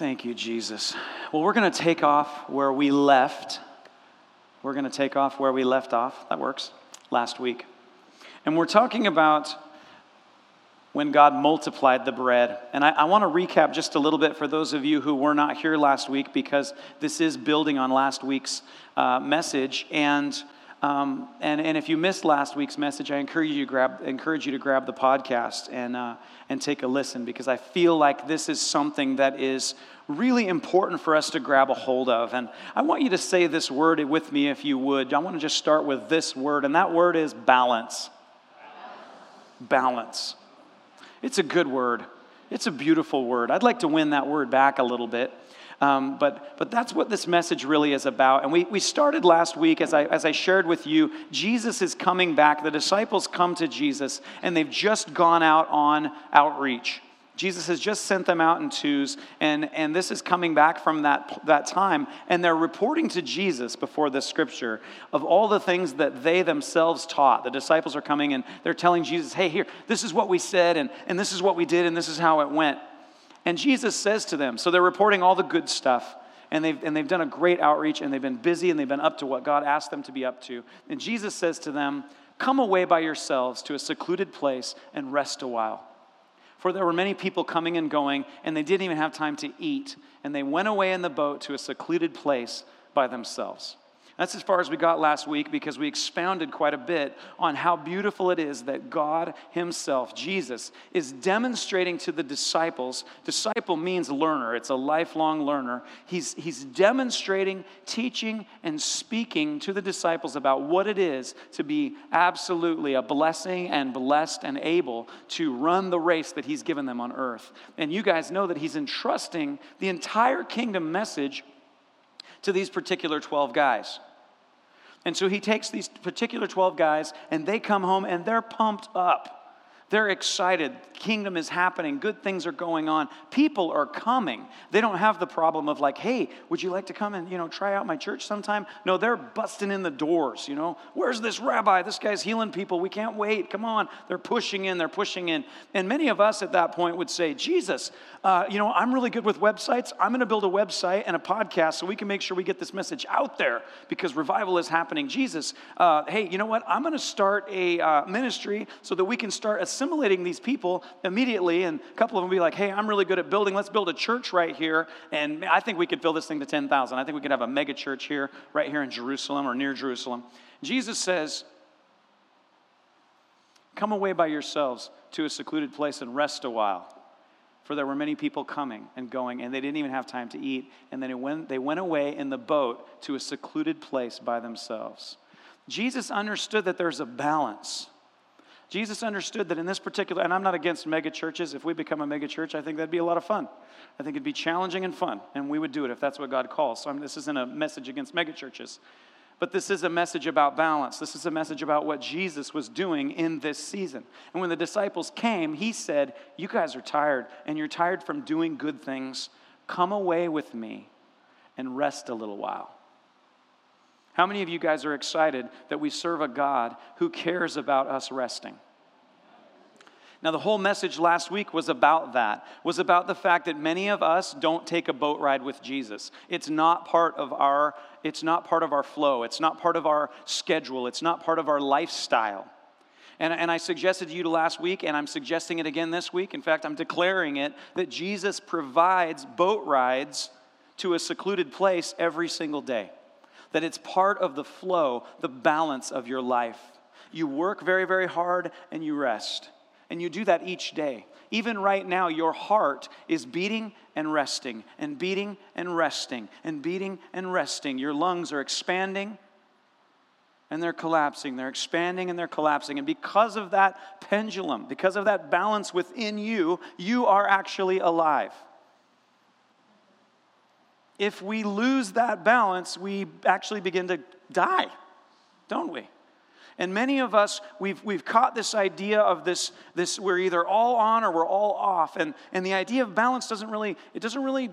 Thank you, Jesus. Well, we're going to take off where we left. We're going to take off where we left off. That works. Last week. And we're talking about when God multiplied the bread. And I, I want to recap just a little bit for those of you who were not here last week because this is building on last week's uh, message. And um, and, and if you missed last week's message, I encourage you to grab, encourage you to grab the podcast and, uh, and take a listen because I feel like this is something that is really important for us to grab a hold of. And I want you to say this word with me if you would. I want to just start with this word, and that word is balance. Balance. It's a good word. It's a beautiful word. I'd like to win that word back a little bit. Um, but, but that's what this message really is about. And we, we started last week, as I, as I shared with you, Jesus is coming back. The disciples come to Jesus, and they've just gone out on outreach. Jesus has just sent them out in twos, and, and this is coming back from that, that time, and they're reporting to Jesus before the scripture of all the things that they themselves taught. The disciples are coming and they're telling Jesus, hey, here, this is what we said, and, and this is what we did, and this is how it went. And Jesus says to them, so they're reporting all the good stuff, and they've, and they've done a great outreach, and they've been busy, and they've been up to what God asked them to be up to. And Jesus says to them, Come away by yourselves to a secluded place and rest a while. For there were many people coming and going, and they didn't even have time to eat. And they went away in the boat to a secluded place by themselves. That's as far as we got last week because we expounded quite a bit on how beautiful it is that God Himself, Jesus, is demonstrating to the disciples. Disciple means learner, it's a lifelong learner. He's, he's demonstrating, teaching, and speaking to the disciples about what it is to be absolutely a blessing and blessed and able to run the race that He's given them on earth. And you guys know that He's entrusting the entire kingdom message to these particular 12 guys. And so he takes these particular 12 guys, and they come home and they're pumped up. They're excited. Kingdom is happening. Good things are going on. People are coming. They don't have the problem of like, hey, would you like to come and, you know, try out my church sometime? No, they're busting in the doors, you know. Where's this rabbi? This guy's healing people. We can't wait. Come on. They're pushing in. They're pushing in. And many of us at that point would say, Jesus, uh, you know, I'm really good with websites. I'm going to build a website and a podcast so we can make sure we get this message out there because revival is happening. Jesus, uh, hey, you know what? I'm going to start a uh, ministry so that we can start a assimilating these people immediately, and a couple of them be like, hey, I'm really good at building. Let's build a church right here. And I think we could fill this thing to 10,000. I think we could have a mega church here, right here in Jerusalem or near Jerusalem. Jesus says, Come away by yourselves to a secluded place and rest a while. For there were many people coming and going, and they didn't even have time to eat. And then went, they went away in the boat to a secluded place by themselves. Jesus understood that there's a balance Jesus understood that in this particular, and I'm not against mega churches. If we become a mega church, I think that'd be a lot of fun. I think it'd be challenging and fun, and we would do it if that's what God calls. So I this isn't a message against mega churches, but this is a message about balance. This is a message about what Jesus was doing in this season. And when the disciples came, he said, You guys are tired, and you're tired from doing good things. Come away with me and rest a little while. How many of you guys are excited that we serve a God who cares about us resting? Now, the whole message last week was about that, was about the fact that many of us don't take a boat ride with Jesus. It's not part of our, it's not part of our flow. It's not part of our schedule. It's not part of our lifestyle. And, and I suggested to you last week, and I'm suggesting it again this week. In fact, I'm declaring it that Jesus provides boat rides to a secluded place every single day that it's part of the flow, the balance of your life. You work very, very hard and you rest. And you do that each day. Even right now, your heart is beating and resting, and beating and resting, and beating and resting. Your lungs are expanding and they're collapsing. They're expanding and they're collapsing. And because of that pendulum, because of that balance within you, you are actually alive if we lose that balance, we actually begin to die, don't we? And many of us, we've, we've caught this idea of this, this, we're either all on or we're all off. And, and the idea of balance doesn't really, it doesn't really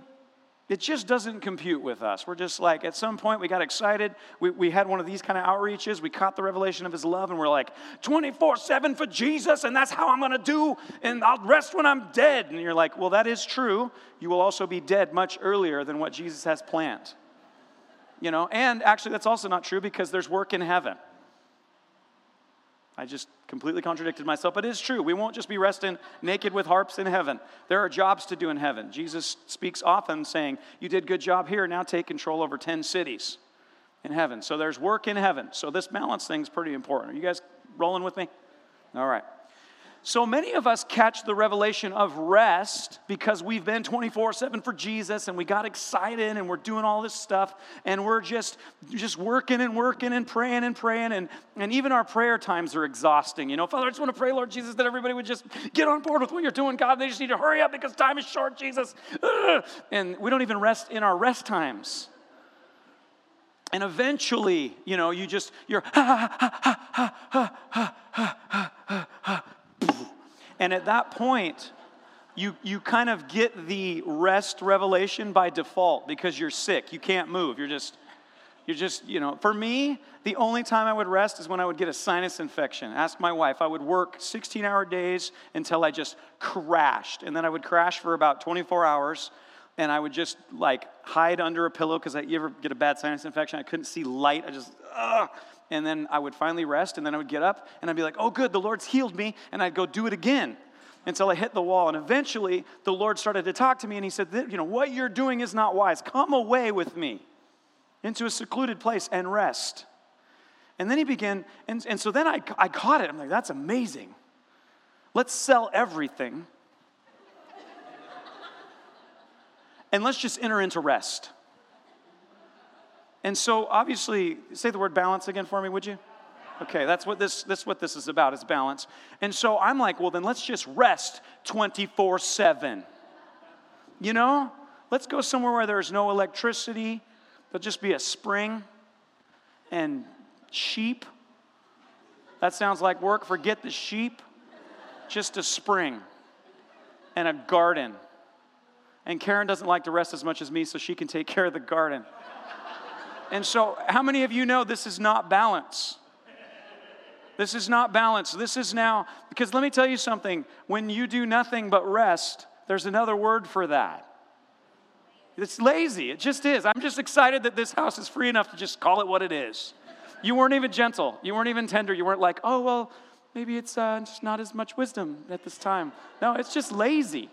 it just doesn't compute with us. We're just like, at some point, we got excited. We, we had one of these kind of outreaches. We caught the revelation of his love, and we're like, 24 7 for Jesus, and that's how I'm going to do, and I'll rest when I'm dead. And you're like, well, that is true. You will also be dead much earlier than what Jesus has planned. You know, and actually, that's also not true because there's work in heaven. I just completely contradicted myself, but it is true. We won't just be resting naked with harps in heaven. There are jobs to do in heaven. Jesus speaks often saying, You did good job here, now take control over 10 cities in heaven. So there's work in heaven. So this balance thing is pretty important. Are you guys rolling with me? All right. So many of us catch the revelation of rest because we've been 24 7 for Jesus and we got excited and we're doing all this stuff and we're just, just working and working and praying and praying. And, and even our prayer times are exhausting. You know, Father, I just want to pray, Lord Jesus, that everybody would just get on board with what you're doing, God. They just need to hurry up because time is short, Jesus. Ugh. And we don't even rest in our rest times. And eventually, you know, you just, you're, ha, ha, ha, ha, ha, ha, ha, ha, ha, and at that point, you, you kind of get the rest revelation by default because you're sick. You can't move. You're just, you're just, you know, for me, the only time I would rest is when I would get a sinus infection. Ask my wife. I would work 16 hour days until I just crashed. And then I would crash for about 24 hours. And I would just like hide under a pillow because you ever get a bad sinus infection? I couldn't see light. I just, ugh and then I would finally rest, and then I would get up, and I'd be like, oh, good, the Lord's healed me, and I'd go do it again until I hit the wall. And eventually, the Lord started to talk to me, and He said, you know, what you're doing is not wise. Come away with me into a secluded place and rest. And then He began, and, and so then I, I caught it. I'm like, that's amazing. Let's sell everything. and let's just enter into rest. And so obviously, say the word balance again for me, would you? Okay, that's what this that's what this is about, is balance. And so I'm like, well then let's just rest 24/7. You know? Let's go somewhere where there's no electricity. There'll just be a spring and sheep. That sounds like work. Forget the sheep. Just a spring and a garden. And Karen doesn't like to rest as much as me, so she can take care of the garden. And so, how many of you know this is not balance? This is not balance. This is now, because let me tell you something when you do nothing but rest, there's another word for that. It's lazy. It just is. I'm just excited that this house is free enough to just call it what it is. You weren't even gentle. You weren't even tender. You weren't like, oh, well, maybe it's uh, just not as much wisdom at this time. No, it's just lazy.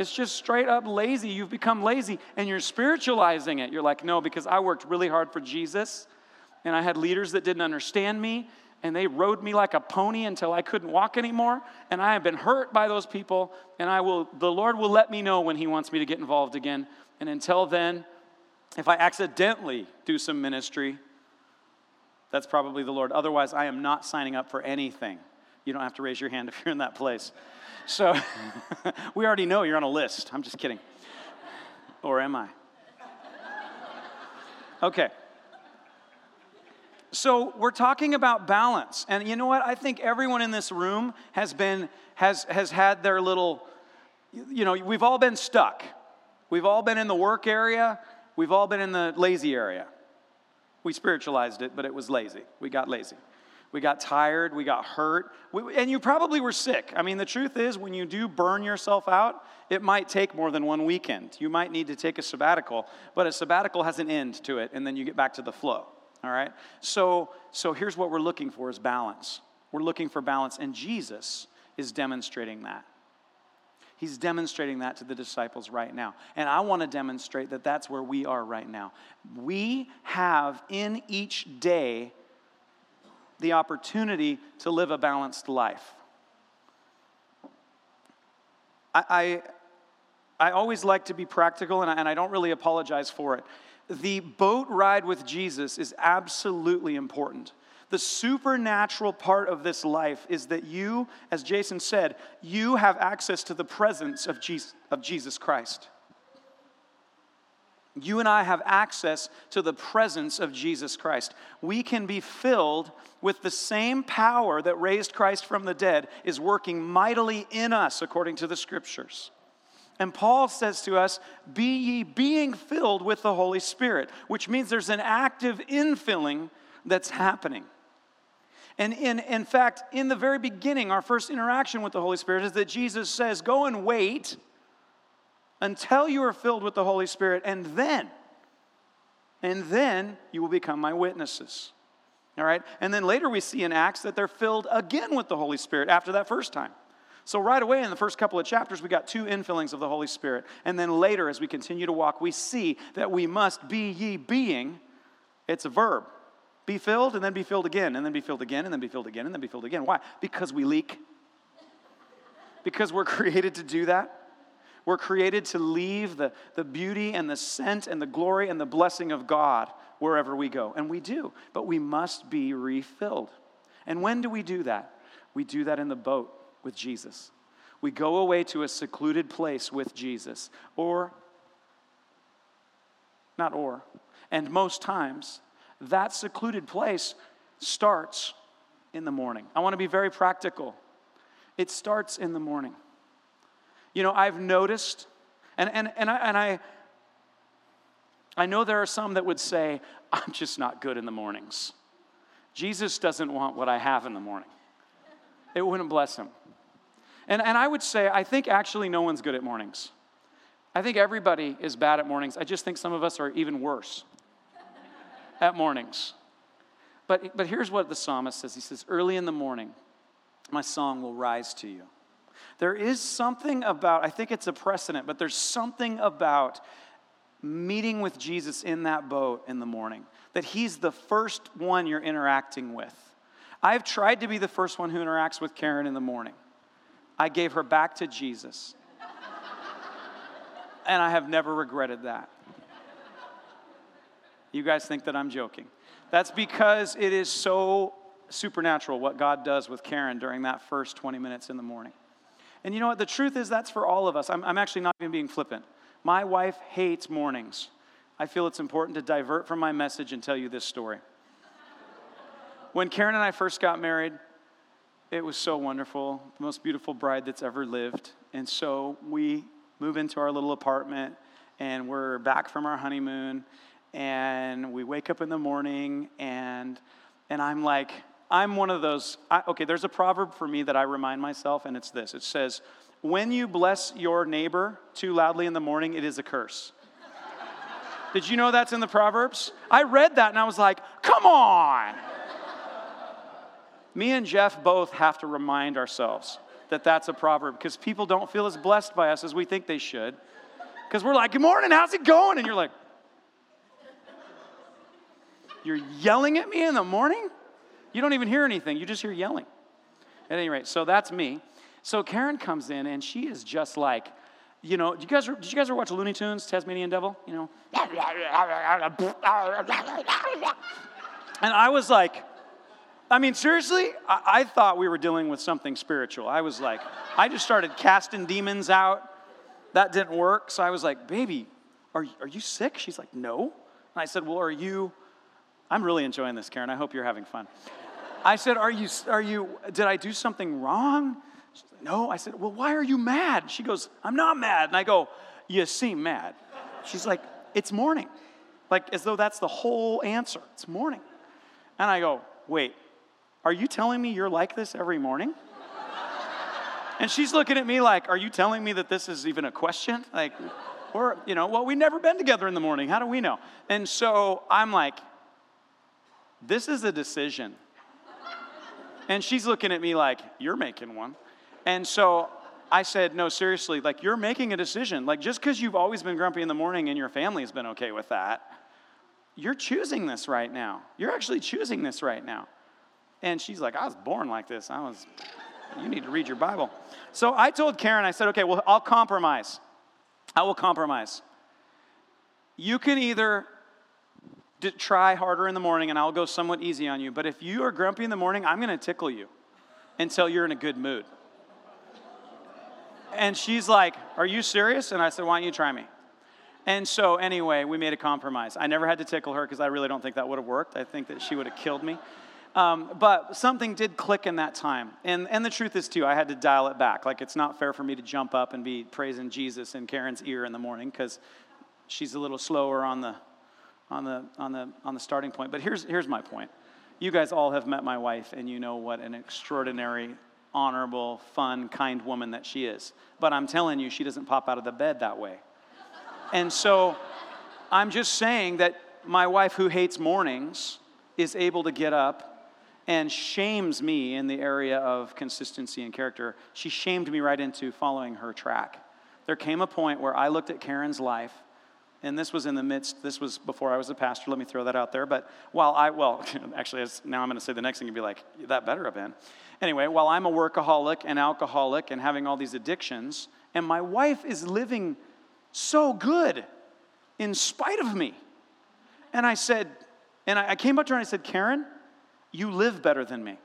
It's just straight up lazy. You've become lazy and you're spiritualizing it. You're like, no, because I worked really hard for Jesus and I had leaders that didn't understand me and they rode me like a pony until I couldn't walk anymore. And I have been hurt by those people. And I will, the Lord will let me know when He wants me to get involved again. And until then, if I accidentally do some ministry, that's probably the Lord. Otherwise, I am not signing up for anything. You don't have to raise your hand if you're in that place. So we already know you're on a list. I'm just kidding. Or am I? Okay. So we're talking about balance. And you know what? I think everyone in this room has been has has had their little you know, we've all been stuck. We've all been in the work area. We've all been in the lazy area. We spiritualized it, but it was lazy. We got lazy. We got tired, we got hurt, we, and you probably were sick. I mean, the truth is, when you do burn yourself out, it might take more than one weekend. You might need to take a sabbatical, but a sabbatical has an end to it, and then you get back to the flow. All right? So, so here's what we're looking for is balance. We're looking for balance, and Jesus is demonstrating that. He's demonstrating that to the disciples right now. And I want to demonstrate that that's where we are right now. We have in each day the opportunity to live a balanced life. I, I, I always like to be practical, and I, and I don't really apologize for it. The boat ride with Jesus is absolutely important. The supernatural part of this life is that you, as Jason said, you have access to the presence of Jesus, of Jesus Christ you and I have access to the presence of Jesus Christ. We can be filled with the same power that raised Christ from the dead is working mightily in us according to the scriptures. And Paul says to us, Be ye being filled with the Holy Spirit, which means there's an active infilling that's happening. And in, in fact, in the very beginning, our first interaction with the Holy Spirit is that Jesus says, Go and wait until you are filled with the Holy Spirit, and then, and then you will become my witnesses. All right? And then later we see in Acts that they're filled again with the Holy Spirit after that first time. So, right away in the first couple of chapters, we got two infillings of the Holy Spirit. And then later, as we continue to walk, we see that we must be ye being. It's a verb. Be filled and then be filled again, and then be filled again, and then be filled again, and then be filled again. Why? Because we leak. Because we're created to do that. We're created to leave the, the beauty and the scent and the glory and the blessing of God wherever we go. And we do, but we must be refilled. And when do we do that? We do that in the boat with Jesus. We go away to a secluded place with Jesus, or, not or, and most times, that secluded place starts in the morning. I want to be very practical. It starts in the morning. You know, I've noticed, and, and, and, I, and I, I know there are some that would say, I'm just not good in the mornings. Jesus doesn't want what I have in the morning, it wouldn't bless him. And, and I would say, I think actually no one's good at mornings. I think everybody is bad at mornings. I just think some of us are even worse at mornings. But, but here's what the psalmist says He says, Early in the morning, my song will rise to you. There is something about, I think it's a precedent, but there's something about meeting with Jesus in that boat in the morning, that He's the first one you're interacting with. I've tried to be the first one who interacts with Karen in the morning. I gave her back to Jesus. and I have never regretted that. You guys think that I'm joking. That's because it is so supernatural what God does with Karen during that first 20 minutes in the morning. And you know what? The truth is, that's for all of us. I'm, I'm actually not even being flippant. My wife hates mornings. I feel it's important to divert from my message and tell you this story. When Karen and I first got married, it was so wonderful, the most beautiful bride that's ever lived. And so we move into our little apartment and we're back from our honeymoon and we wake up in the morning and and I'm like I'm one of those I, okay there's a proverb for me that I remind myself and it's this. It says when you bless your neighbor too loudly in the morning it is a curse. Did you know that's in the proverbs? I read that and I was like come on. Me and Jeff both have to remind ourselves that that's a proverb because people don't feel as blessed by us as we think they should. Because we're like good morning how's it going? And you're like you're yelling at me in the morning? You don't even hear anything, you just hear yelling. At any rate, so that's me. So Karen comes in and she is just like, you know, you guys, did you guys ever watch Looney Tunes, Tasmanian Devil? You know? And I was like, I mean, seriously, I, I, thought we were dealing with something spiritual. I was like, I just started casting demons out. That didn't work. So I was like, baby, are, are you sick? She's like, no. And I said, well, are you I'm really enjoying this, Karen. I hope you're having fun. I said, Are you, are you, did I do something wrong? She's like, No. I said, Well, why are you mad? She goes, I'm not mad. And I go, You seem mad. She's like, It's morning. Like, as though that's the whole answer. It's morning. And I go, Wait, are you telling me you're like this every morning? And she's looking at me like, Are you telling me that this is even a question? Like, or, you know, well, we've never been together in the morning. How do we know? And so I'm like, this is a decision. And she's looking at me like, You're making one. And so I said, No, seriously, like, you're making a decision. Like, just because you've always been grumpy in the morning and your family has been okay with that, you're choosing this right now. You're actually choosing this right now. And she's like, I was born like this. I was, you need to read your Bible. So I told Karen, I said, okay, well, I'll compromise. I will compromise. You can either try harder in the morning and I'll go somewhat easy on you. But if you are grumpy in the morning, I'm going to tickle you until you're in a good mood. And she's like, Are you serious? And I said, Why don't you try me? And so, anyway, we made a compromise. I never had to tickle her because I really don't think that would have worked. I think that she would have killed me. Um, but something did click in that time. And, and the truth is, too, I had to dial it back. Like, it's not fair for me to jump up and be praising Jesus in Karen's ear in the morning because she's a little slower on the, on, the, on, the, on the starting point. But here's, here's my point. You guys all have met my wife, and you know what an extraordinary, honorable, fun, kind woman that she is. But I'm telling you, she doesn't pop out of the bed that way. And so I'm just saying that my wife, who hates mornings, is able to get up and shames me in the area of consistency and character. She shamed me right into following her track. There came a point where I looked at Karen's life, and this was in the midst, this was before I was a pastor, let me throw that out there. But while I, well, actually, now I'm going to say the next thing and be like, that better have been. Anyway, while I'm a workaholic and alcoholic and having all these addictions, and my wife is living so good in spite of me. And I said, and I came up to her and I said, Karen, you live better than me.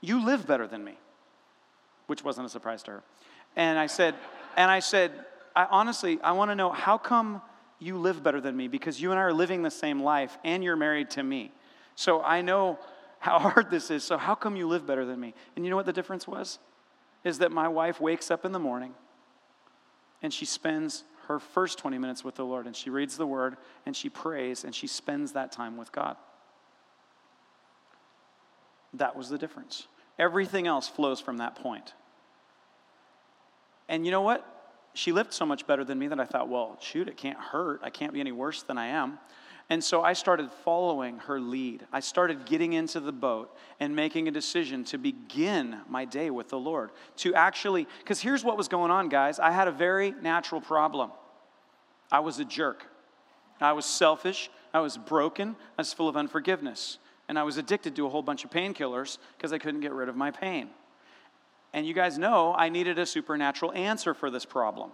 You live better than me, which wasn't a surprise to her. And I said, and I said, I honestly, I want to know how come you live better than me because you and I are living the same life and you're married to me. So I know how hard this is. So how come you live better than me? And you know what the difference was? Is that my wife wakes up in the morning and she spends her first 20 minutes with the Lord and she reads the word and she prays and she spends that time with God. That was the difference. Everything else flows from that point. And you know what? She lived so much better than me that I thought, well, shoot, it can't hurt. I can't be any worse than I am. And so I started following her lead. I started getting into the boat and making a decision to begin my day with the Lord. To actually, because here's what was going on, guys. I had a very natural problem. I was a jerk. I was selfish. I was broken. I was full of unforgiveness and I was addicted to a whole bunch of painkillers because I couldn't get rid of my pain. And you guys know I needed a supernatural answer for this problem.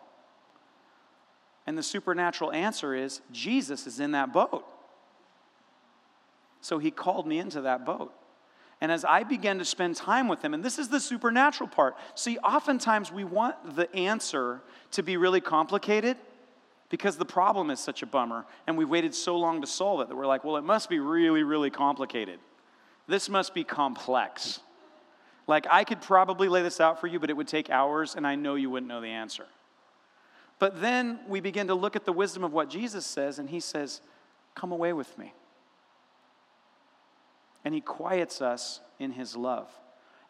And the supernatural answer is Jesus is in that boat. So he called me into that boat. And as I began to spend time with him, and this is the supernatural part. See, oftentimes we want the answer to be really complicated because the problem is such a bummer and we waited so long to solve it that we're like, well, it must be really, really complicated. This must be complex. Like, I could probably lay this out for you, but it would take hours, and I know you wouldn't know the answer. But then we begin to look at the wisdom of what Jesus says, and he says, Come away with me. And he quiets us in his love.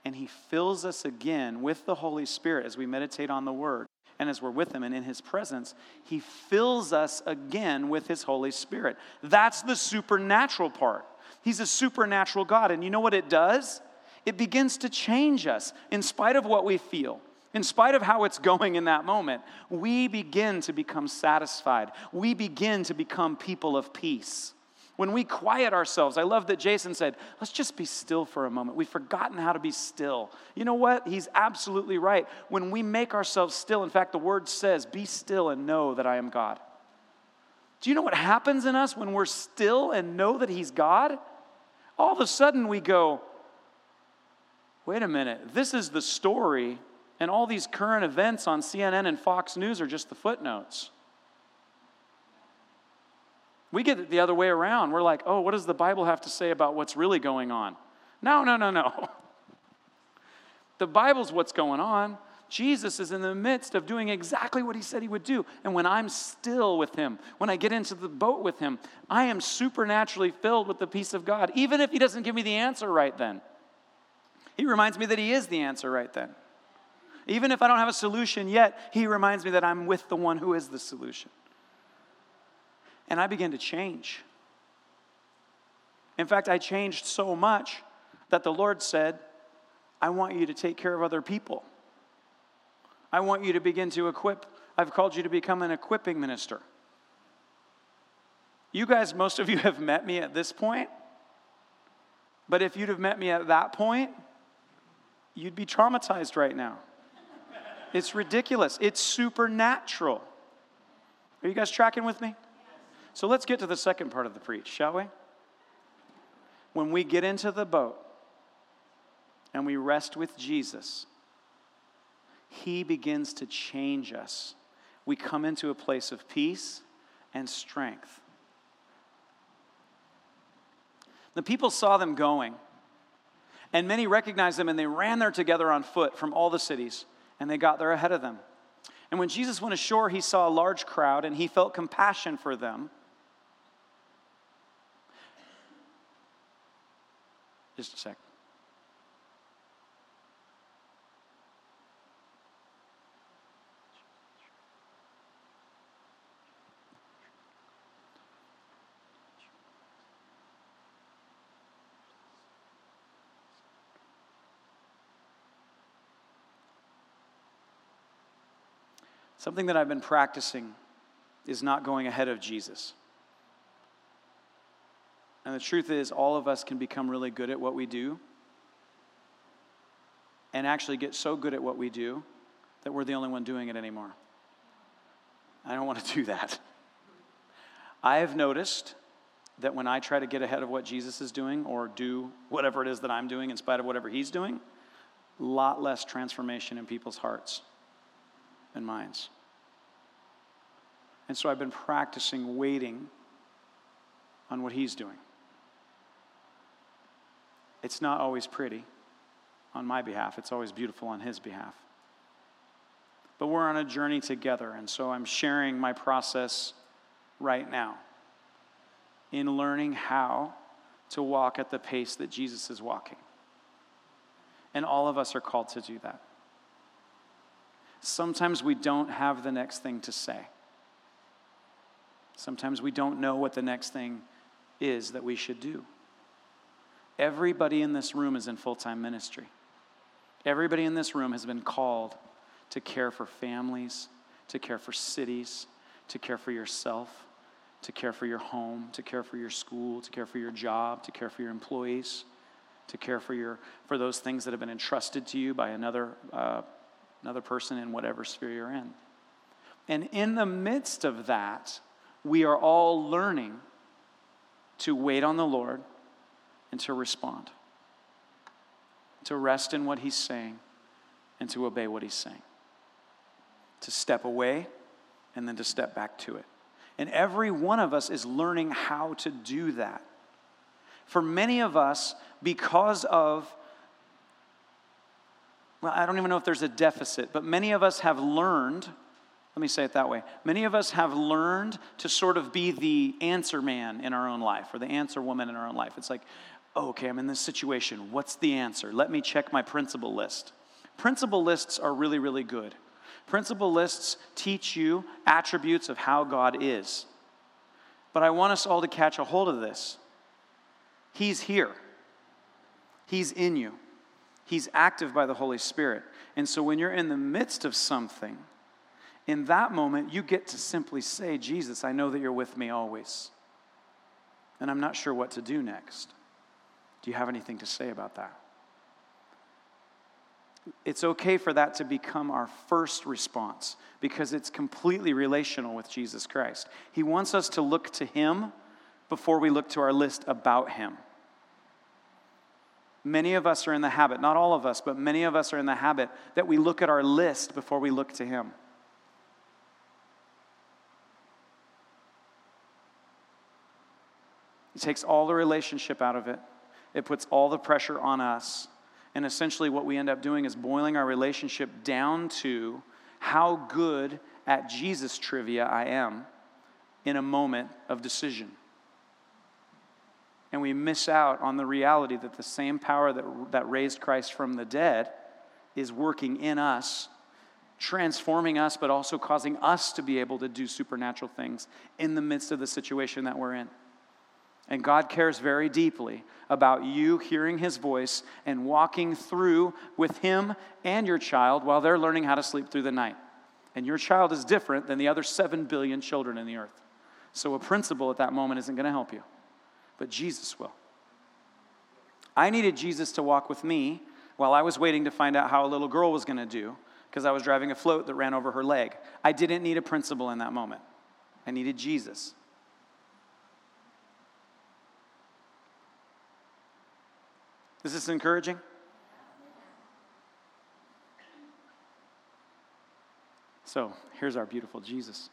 And he fills us again with the Holy Spirit as we meditate on the word and as we're with Him and in His presence, He fills us again with His Holy Spirit. That's the supernatural part. He's a supernatural God. And you know what it does? It begins to change us in spite of what we feel. In spite of how it's going in that moment, we begin to become satisfied. We begin to become people of peace. When we quiet ourselves, I love that Jason said, let's just be still for a moment. We've forgotten how to be still. You know what? He's absolutely right. When we make ourselves still, in fact, the word says, be still and know that I am God. Do you know what happens in us when we're still and know that He's God? All of a sudden we go, wait a minute, this is the story, and all these current events on CNN and Fox News are just the footnotes. We get it the other way around. We're like, oh, what does the Bible have to say about what's really going on? No, no, no, no. The Bible's what's going on. Jesus is in the midst of doing exactly what he said he would do. And when I'm still with him, when I get into the boat with him, I am supernaturally filled with the peace of God, even if he doesn't give me the answer right then. He reminds me that he is the answer right then. Even if I don't have a solution yet, he reminds me that I'm with the one who is the solution. And I began to change. In fact, I changed so much that the Lord said, I want you to take care of other people. I want you to begin to equip. I've called you to become an equipping minister. You guys, most of you have met me at this point, but if you'd have met me at that point, you'd be traumatized right now. It's ridiculous. It's supernatural. Are you guys tracking with me? So let's get to the second part of the preach, shall we? When we get into the boat and we rest with Jesus, He begins to change us. We come into a place of peace and strength. The people saw them going, and many recognized them, and they ran there together on foot from all the cities, and they got there ahead of them. And when Jesus went ashore, he saw a large crowd, and he felt compassion for them. Just a sec. Something that I've been practicing is not going ahead of Jesus. And the truth is, all of us can become really good at what we do and actually get so good at what we do that we're the only one doing it anymore. I don't want to do that. I have noticed that when I try to get ahead of what Jesus is doing or do whatever it is that I'm doing in spite of whatever he's doing, a lot less transformation in people's hearts and minds. And so I've been practicing waiting on what he's doing. It's not always pretty on my behalf, it's always beautiful on his behalf. But we're on a journey together, and so I'm sharing my process right now in learning how to walk at the pace that Jesus is walking. And all of us are called to do that. Sometimes we don't have the next thing to say. Sometimes we don't know what the next thing is that we should do. Everybody in this room is in full time ministry. Everybody in this room has been called to care for families, to care for cities, to care for yourself, to care for your home, to care for your school, to care for your job, to care for your employees, to care for, your, for those things that have been entrusted to you by another, uh, another person in whatever sphere you're in. And in the midst of that, we are all learning to wait on the Lord and to respond, to rest in what He's saying and to obey what He's saying, to step away and then to step back to it. And every one of us is learning how to do that. For many of us, because of, well, I don't even know if there's a deficit, but many of us have learned let me say it that way. Many of us have learned to sort of be the answer man in our own life or the answer woman in our own life. It's like, okay, I'm in this situation. What's the answer? Let me check my principle list. Principle lists are really, really good. Principle lists teach you attributes of how God is. But I want us all to catch a hold of this. He's here, He's in you, He's active by the Holy Spirit. And so when you're in the midst of something, in that moment, you get to simply say, Jesus, I know that you're with me always. And I'm not sure what to do next. Do you have anything to say about that? It's okay for that to become our first response because it's completely relational with Jesus Christ. He wants us to look to Him before we look to our list about Him. Many of us are in the habit, not all of us, but many of us are in the habit that we look at our list before we look to Him. It takes all the relationship out of it, it puts all the pressure on us. And essentially, what we end up doing is boiling our relationship down to how good at Jesus trivia I am in a moment of decision. And we miss out on the reality that the same power that, that raised Christ from the dead is working in us, transforming us, but also causing us to be able to do supernatural things in the midst of the situation that we're in. And God cares very deeply about you hearing his voice and walking through with him and your child while they're learning how to sleep through the night. And your child is different than the other 7 billion children in the earth. So a principle at that moment isn't going to help you, but Jesus will. I needed Jesus to walk with me while I was waiting to find out how a little girl was going to do because I was driving a float that ran over her leg. I didn't need a principle in that moment, I needed Jesus. Is this encouraging? So here's our beautiful Jesus.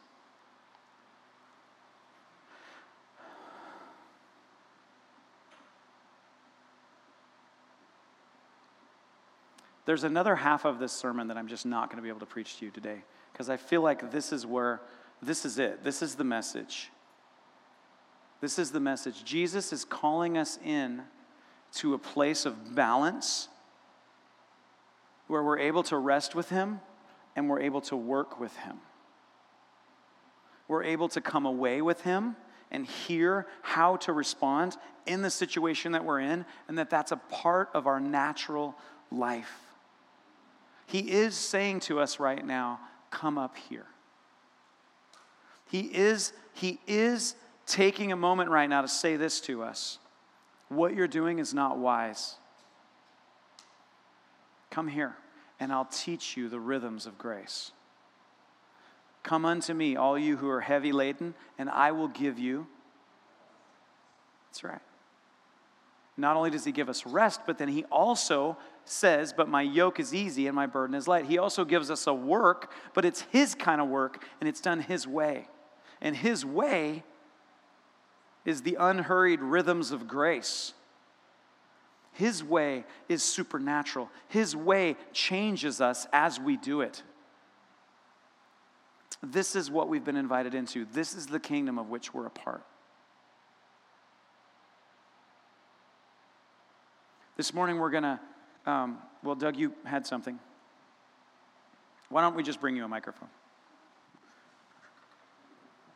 There's another half of this sermon that I'm just not going to be able to preach to you today because I feel like this is where, this is it. This is the message. This is the message. Jesus is calling us in to a place of balance where we're able to rest with Him and we're able to work with Him. We're able to come away with Him and hear how to respond in the situation that we're in, and that that's a part of our natural life. He is saying to us right now, come up here. He is, he is taking a moment right now to say this to us. What you're doing is not wise. Come here, and I'll teach you the rhythms of grace. Come unto me, all you who are heavy laden, and I will give you. That's right. Not only does he give us rest, but then he also says, But my yoke is easy and my burden is light. He also gives us a work, but it's his kind of work and it's done his way. And his way is the unhurried rhythms of grace. His way is supernatural. His way changes us as we do it. This is what we've been invited into. This is the kingdom of which we're a part. This morning we're going to, um, well, Doug, you had something. Why don't we just bring you a microphone?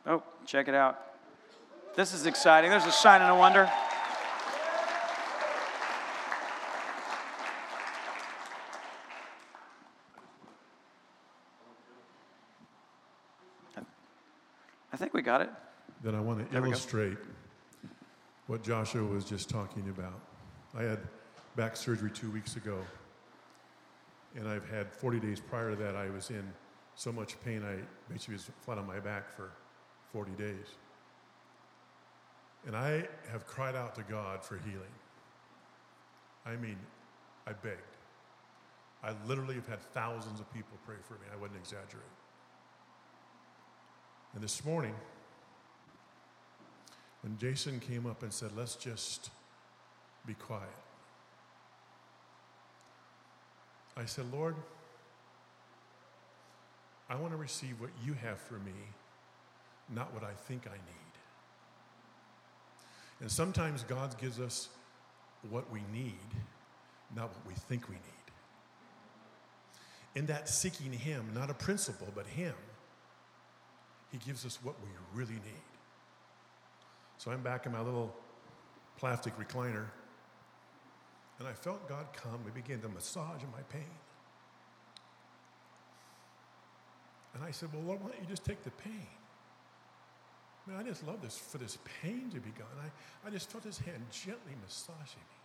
Oh, check it out. This is exciting. There's a sign and a wonder. I think we got it. Then I want to illustrate what Joshua was just talking about. I had back surgery two weeks ago, and I've had 40 days prior to that, I was in so much pain, I basically was flat on my back for 40 days. And I have cried out to God for healing. I mean, I begged. I literally have had thousands of people pray for me. I wouldn't exaggerate. And this morning, when Jason came up and said, let's just be quiet, I said, Lord, I want to receive what you have for me, not what I think I need. And sometimes God gives us what we need, not what we think we need. In that seeking Him, not a principle, but Him, He gives us what we really need. So I'm back in my little plastic recliner, and I felt God come and begin to massage my pain. And I said, Well, Lord, why don't you just take the pain? Man, I just love this for this pain to be gone. I, I just felt his hand gently massaging me.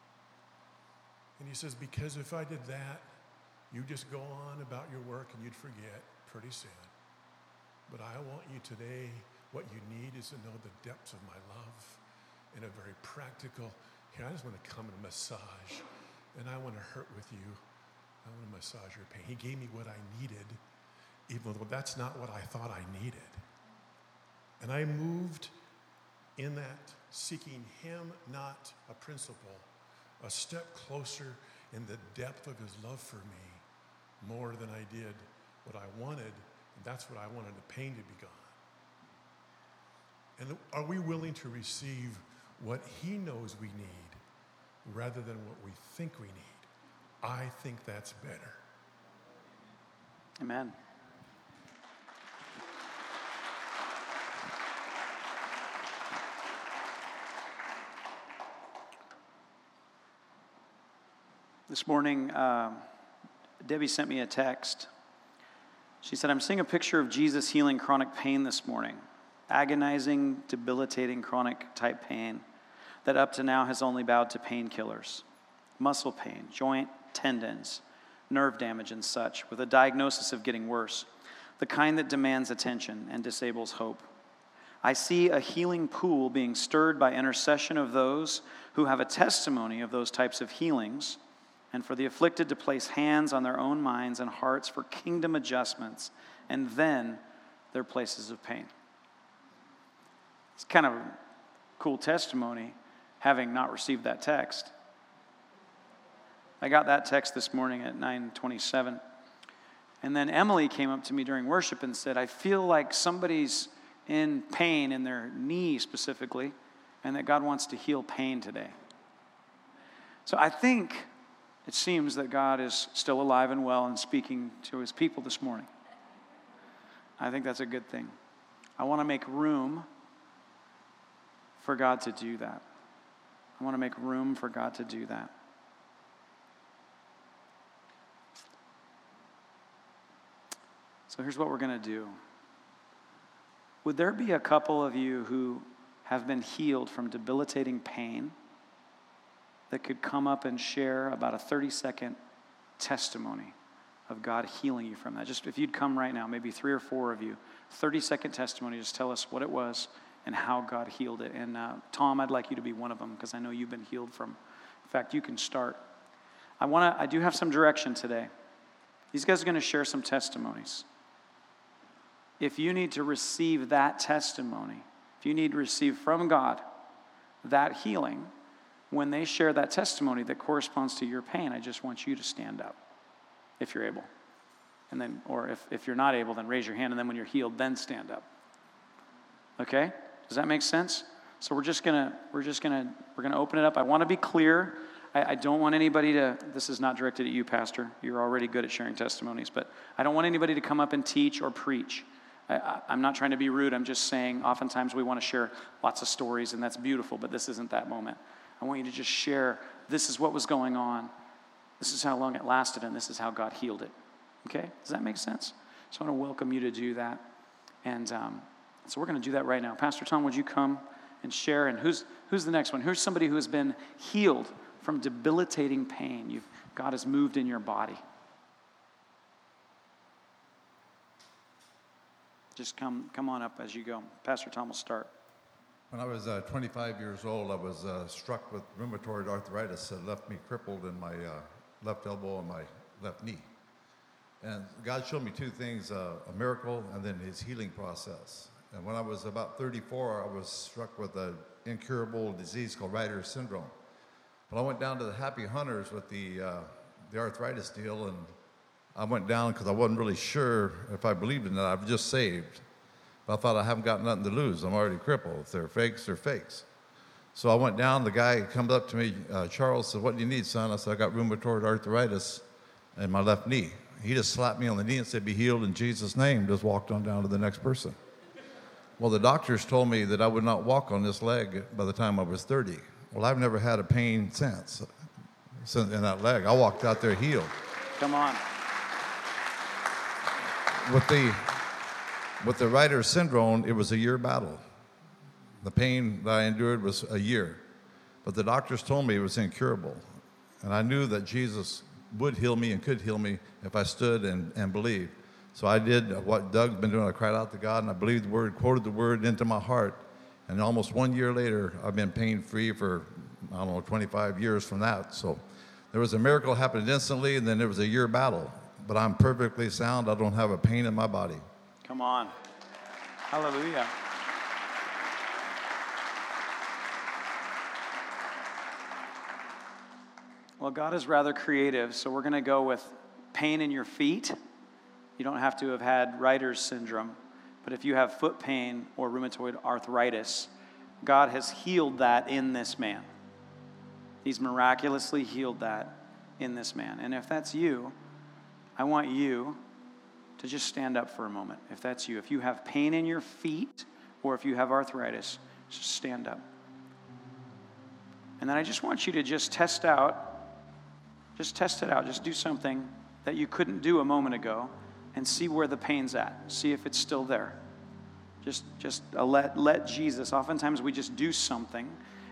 And he says, Because if I did that, you just go on about your work and you'd forget pretty soon. But I want you today, what you need is to know the depths of my love in a very practical, here, I just want to come and massage, and I want to hurt with you. I want to massage your pain. He gave me what I needed, even though that's not what I thought I needed. And I moved in that, seeking Him, not a principle, a step closer in the depth of His love for me, more than I did what I wanted. And that's what I wanted the pain to be gone. And are we willing to receive what He knows we need rather than what we think we need? I think that's better. Amen. This morning, uh, Debbie sent me a text. She said, I'm seeing a picture of Jesus healing chronic pain this morning, agonizing, debilitating chronic type pain that up to now has only bowed to painkillers, muscle pain, joint tendons, nerve damage, and such, with a diagnosis of getting worse, the kind that demands attention and disables hope. I see a healing pool being stirred by intercession of those who have a testimony of those types of healings and for the afflicted to place hands on their own minds and hearts for kingdom adjustments, and then their places of pain. It's kind of a cool testimony having not received that text. I got that text this morning at 9:27. And then Emily came up to me during worship and said, "I feel like somebody's in pain in their knee specifically, and that God wants to heal pain today." So I think it seems that God is still alive and well and speaking to his people this morning. I think that's a good thing. I want to make room for God to do that. I want to make room for God to do that. So here's what we're going to do. Would there be a couple of you who have been healed from debilitating pain that could come up and share about a 30 second testimony of God healing you from that? Just if you'd come right now, maybe three or four of you, 30 second testimony, just tell us what it was and how God healed it. And uh, Tom, I'd like you to be one of them because I know you've been healed from. In fact, you can start. I want to. I do have some direction today. These guys are going to share some testimonies if you need to receive that testimony, if you need to receive from God that healing, when they share that testimony that corresponds to your pain, I just want you to stand up if you're able. And then, or if, if you're not able, then raise your hand. And then when you're healed, then stand up. Okay? Does that make sense? So we're just gonna, we're just gonna, we're gonna open it up. I want to be clear. I, I don't want anybody to, this is not directed at you, Pastor. You're already good at sharing testimonies, but I don't want anybody to come up and teach or preach. I, am not trying to be rude. I'm just saying, oftentimes we want to share lots of stories, and that's beautiful, but this isn't that moment. I want you to just share this is what was going on, this is how long it lasted, and this is how God healed it. Okay? Does that make sense? So I want to welcome you to do that. And um, so we're going to do that right now. Pastor Tom, would you come and share? And who's, who's the next one? Who's somebody who has been healed from debilitating pain? You've, God has moved in your body. Just come, come on up as you go. Pastor Tom will start. When I was uh, 25 years old, I was uh, struck with rheumatoid arthritis that left me crippled in my uh, left elbow and my left knee. And God showed me two things uh, a miracle and then his healing process. And when I was about 34, I was struck with an incurable disease called Reiter's syndrome. But I went down to the Happy Hunters with the, uh, the arthritis deal and I went down because I wasn't really sure if I believed in that. I've just saved. But I thought I haven't got nothing to lose. I'm already crippled. If they're fakes, they're fakes. So I went down. The guy comes up to me, uh, Charles said, What do you need, son? I said, I got rheumatoid arthritis in my left knee. He just slapped me on the knee and said, Be healed in Jesus' name. Just walked on down to the next person. Well, the doctors told me that I would not walk on this leg by the time I was 30. Well, I've never had a pain since, since in that leg. I walked out there healed. Come on with the with the Reiter syndrome, it was a year battle. The pain that I endured was a year, but the doctors told me it was incurable, and I knew that Jesus would heal me and could heal me if I stood and, and believed. So I did what Doug's been doing. I cried out to God and I believed the word, quoted the word into my heart. And almost one year later, I've been pain free for, I don't know, 25 years from that. So there was a miracle happened instantly, and then there was a year battle but I'm perfectly sound. I don't have a pain in my body. Come on. Hallelujah. Well, God is rather creative, so we're going to go with pain in your feet. You don't have to have had Reiter's syndrome, but if you have foot pain or rheumatoid arthritis, God has healed that in this man. He's miraculously healed that in this man. And if that's you, I want you to just stand up for a moment. If that's you, if you have pain in your feet or if you have arthritis, just stand up. And then I just want you to just test out, just test it out, just do something that you couldn't do a moment ago and see where the pain's at. See if it's still there. Just, just let, let Jesus. Oftentimes we just do something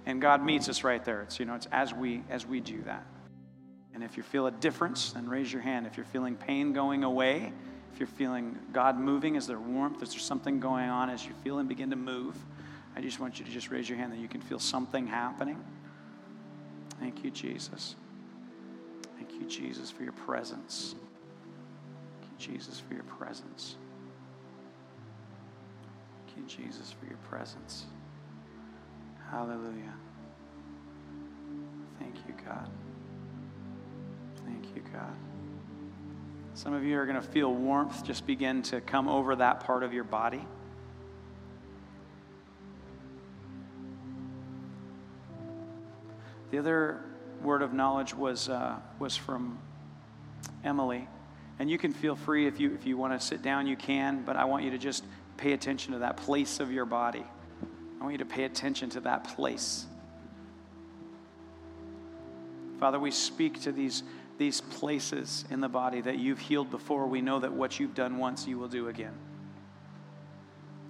and God meets us right there. It's, you know, it's as we, as we do that. And if you feel a difference, then raise your hand. If you're feeling pain going away, if you're feeling God moving, is there warmth? Is there something going on as you feel Him begin to move? I just want you to just raise your hand that you can feel something happening. Thank you, Jesus. Thank you, Jesus, for your presence. Jesus, for your presence. Thank you, Jesus, for your presence. Hallelujah. Thank you, God. Thank you, God. Some of you are going to feel warmth just begin to come over that part of your body. The other word of knowledge was, uh, was from Emily. And you can feel free if you, if you want to sit down, you can, but I want you to just pay attention to that place of your body. I want you to pay attention to that place. Father, we speak to these, these places in the body that you've healed before. We know that what you've done once, you will do again.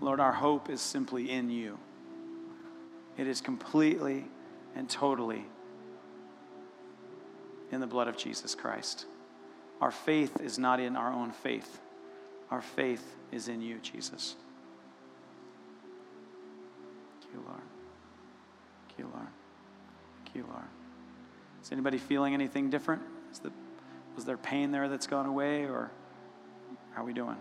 Lord, our hope is simply in you. It is completely and totally in the blood of Jesus Christ. Our faith is not in our own faith, our faith is in you, Jesus. Thank you, Lord. Thank you, Lord. Thank you, Lord. Is anybody feeling anything different? Is the, was there pain there that's gone away, or how are we doing?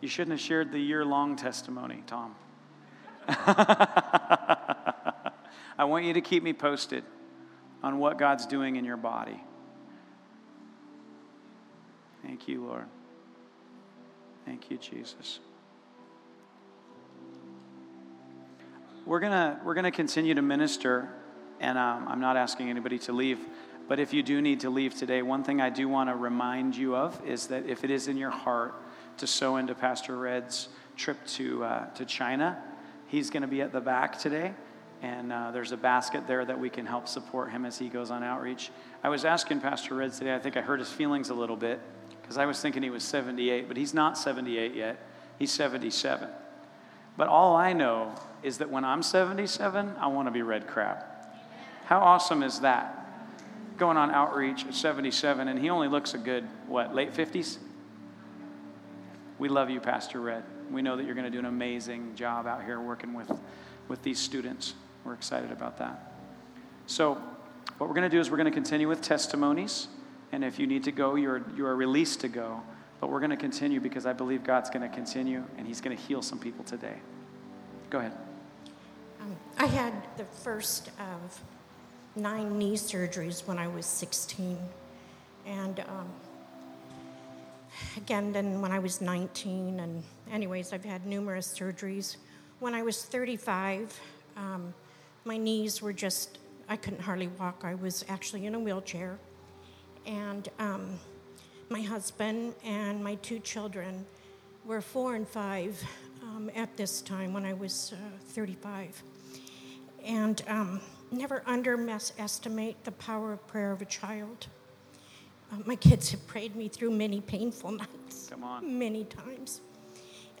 You shouldn't have shared the year long testimony, Tom. I want you to keep me posted on what God's doing in your body. Thank you, Lord. Thank you, Jesus. We're going we're gonna continue to minister, and um, I'm not asking anybody to leave. But if you do need to leave today, one thing I do want to remind you of is that if it is in your heart to sow into Pastor Red's trip to, uh, to China, he's going to be at the back today. And uh, there's a basket there that we can help support him as he goes on outreach. I was asking Pastor Red today, I think I hurt his feelings a little bit because I was thinking he was 78, but he's not 78 yet. He's 77. But all I know is that when I'm 77, I want to be red crab. How awesome is that? Going on outreach at 77, and he only looks a good, what, late 50s? We love you, Pastor Red. We know that you're going to do an amazing job out here working with, with these students. We're excited about that. So, what we're going to do is we're going to continue with testimonies. And if you need to go, you're, you are released to go. But we're going to continue because I believe God's going to continue and He's going to heal some people today. Go ahead. Um, I had the first of nine knee surgeries when I was 16. And um, again, then when I was 19. And, anyways, I've had numerous surgeries. When I was 35, um, my knees were just, I couldn't hardly walk. I was actually in a wheelchair. And um, my husband and my two children were four and five um, at this time when I was uh, 35. And um, never underestimate the power of prayer of a child. Uh, my kids have prayed me through many painful nights. Come on. Many times.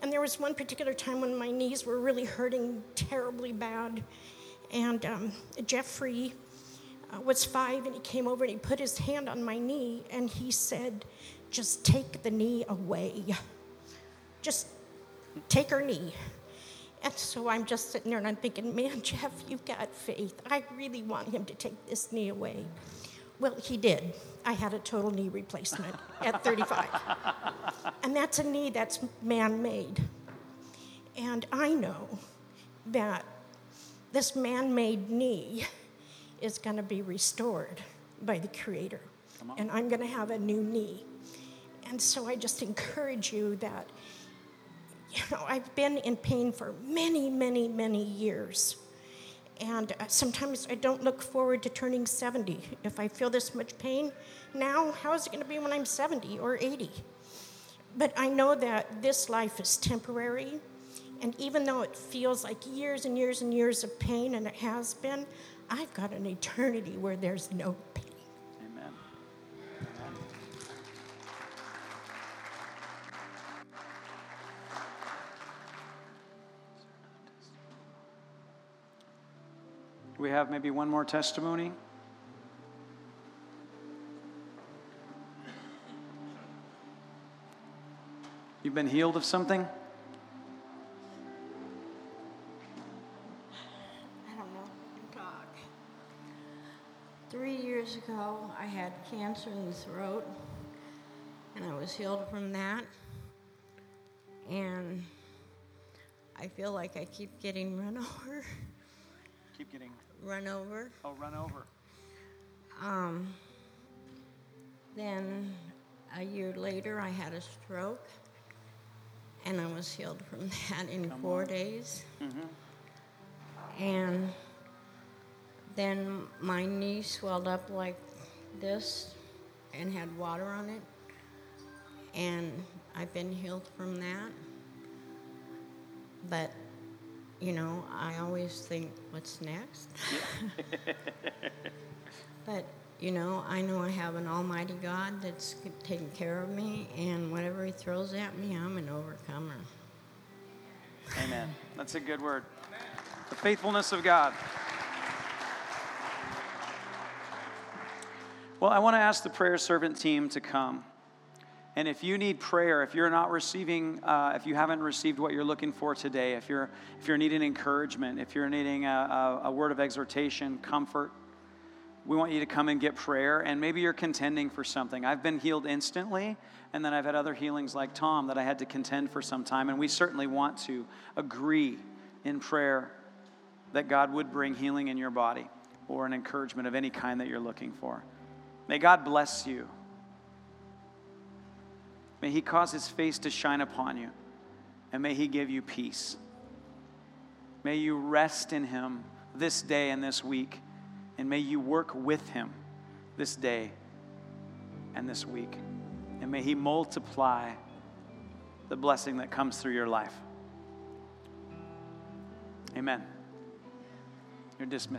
And there was one particular time when my knees were really hurting terribly bad. And um, Jeffrey uh, was five, and he came over and he put his hand on my knee and he said, Just take the knee away. Just take her knee. And so I'm just sitting there and I'm thinking, man, Jeff, you've got faith. I really want him to take this knee away. Well, he did. I had a total knee replacement at 35. And that's a knee that's man made. And I know that this man made knee is going to be restored by the Creator. And I'm going to have a new knee. And so I just encourage you that, you know, I've been in pain for many, many, many years. And uh, sometimes I don't look forward to turning 70. If I feel this much pain now, how is it going to be when I'm 70 or 80? But I know that this life is temporary. And even though it feels like years and years and years of pain, and it has been, I've got an eternity where there's no pain. Amen. We have maybe one more testimony? You've been healed of something? Ago, I had cancer in the throat, and I was healed from that. And I feel like I keep getting run over, Keep getting, run over. oh, run over. Um, then a year later, I had a stroke, and I was healed from that in four days. And then my knee swelled up like this and had water on it, and I've been healed from that. But, you know, I always think, what's next? But, you know, I know I have an almighty God that's taking care of me, and whatever He throws at me, I'm an overcomer. Amen. That's a good word. The faithfulness of God. Well, I want to ask the prayer servant team to come. And if you need prayer, if you're not receiving, uh, if you haven't received what you're looking for today, if you're if you're needing encouragement, if you're needing a, a, a word of exhortation, comfort, we want you to come and get prayer. And maybe you're contending for something. I've been healed instantly, and then I've had other healings like Tom that I had to contend for some time. And we certainly want to agree in prayer that God would bring healing in your body or an encouragement of any kind that you're looking for. May God bless you. May He cause His face to shine upon you, and may He give you peace. May you rest in Him this day and this week, and may you work with Him this day and this week. And may He multiply the blessing that comes through your life. Amen. You're dismissed.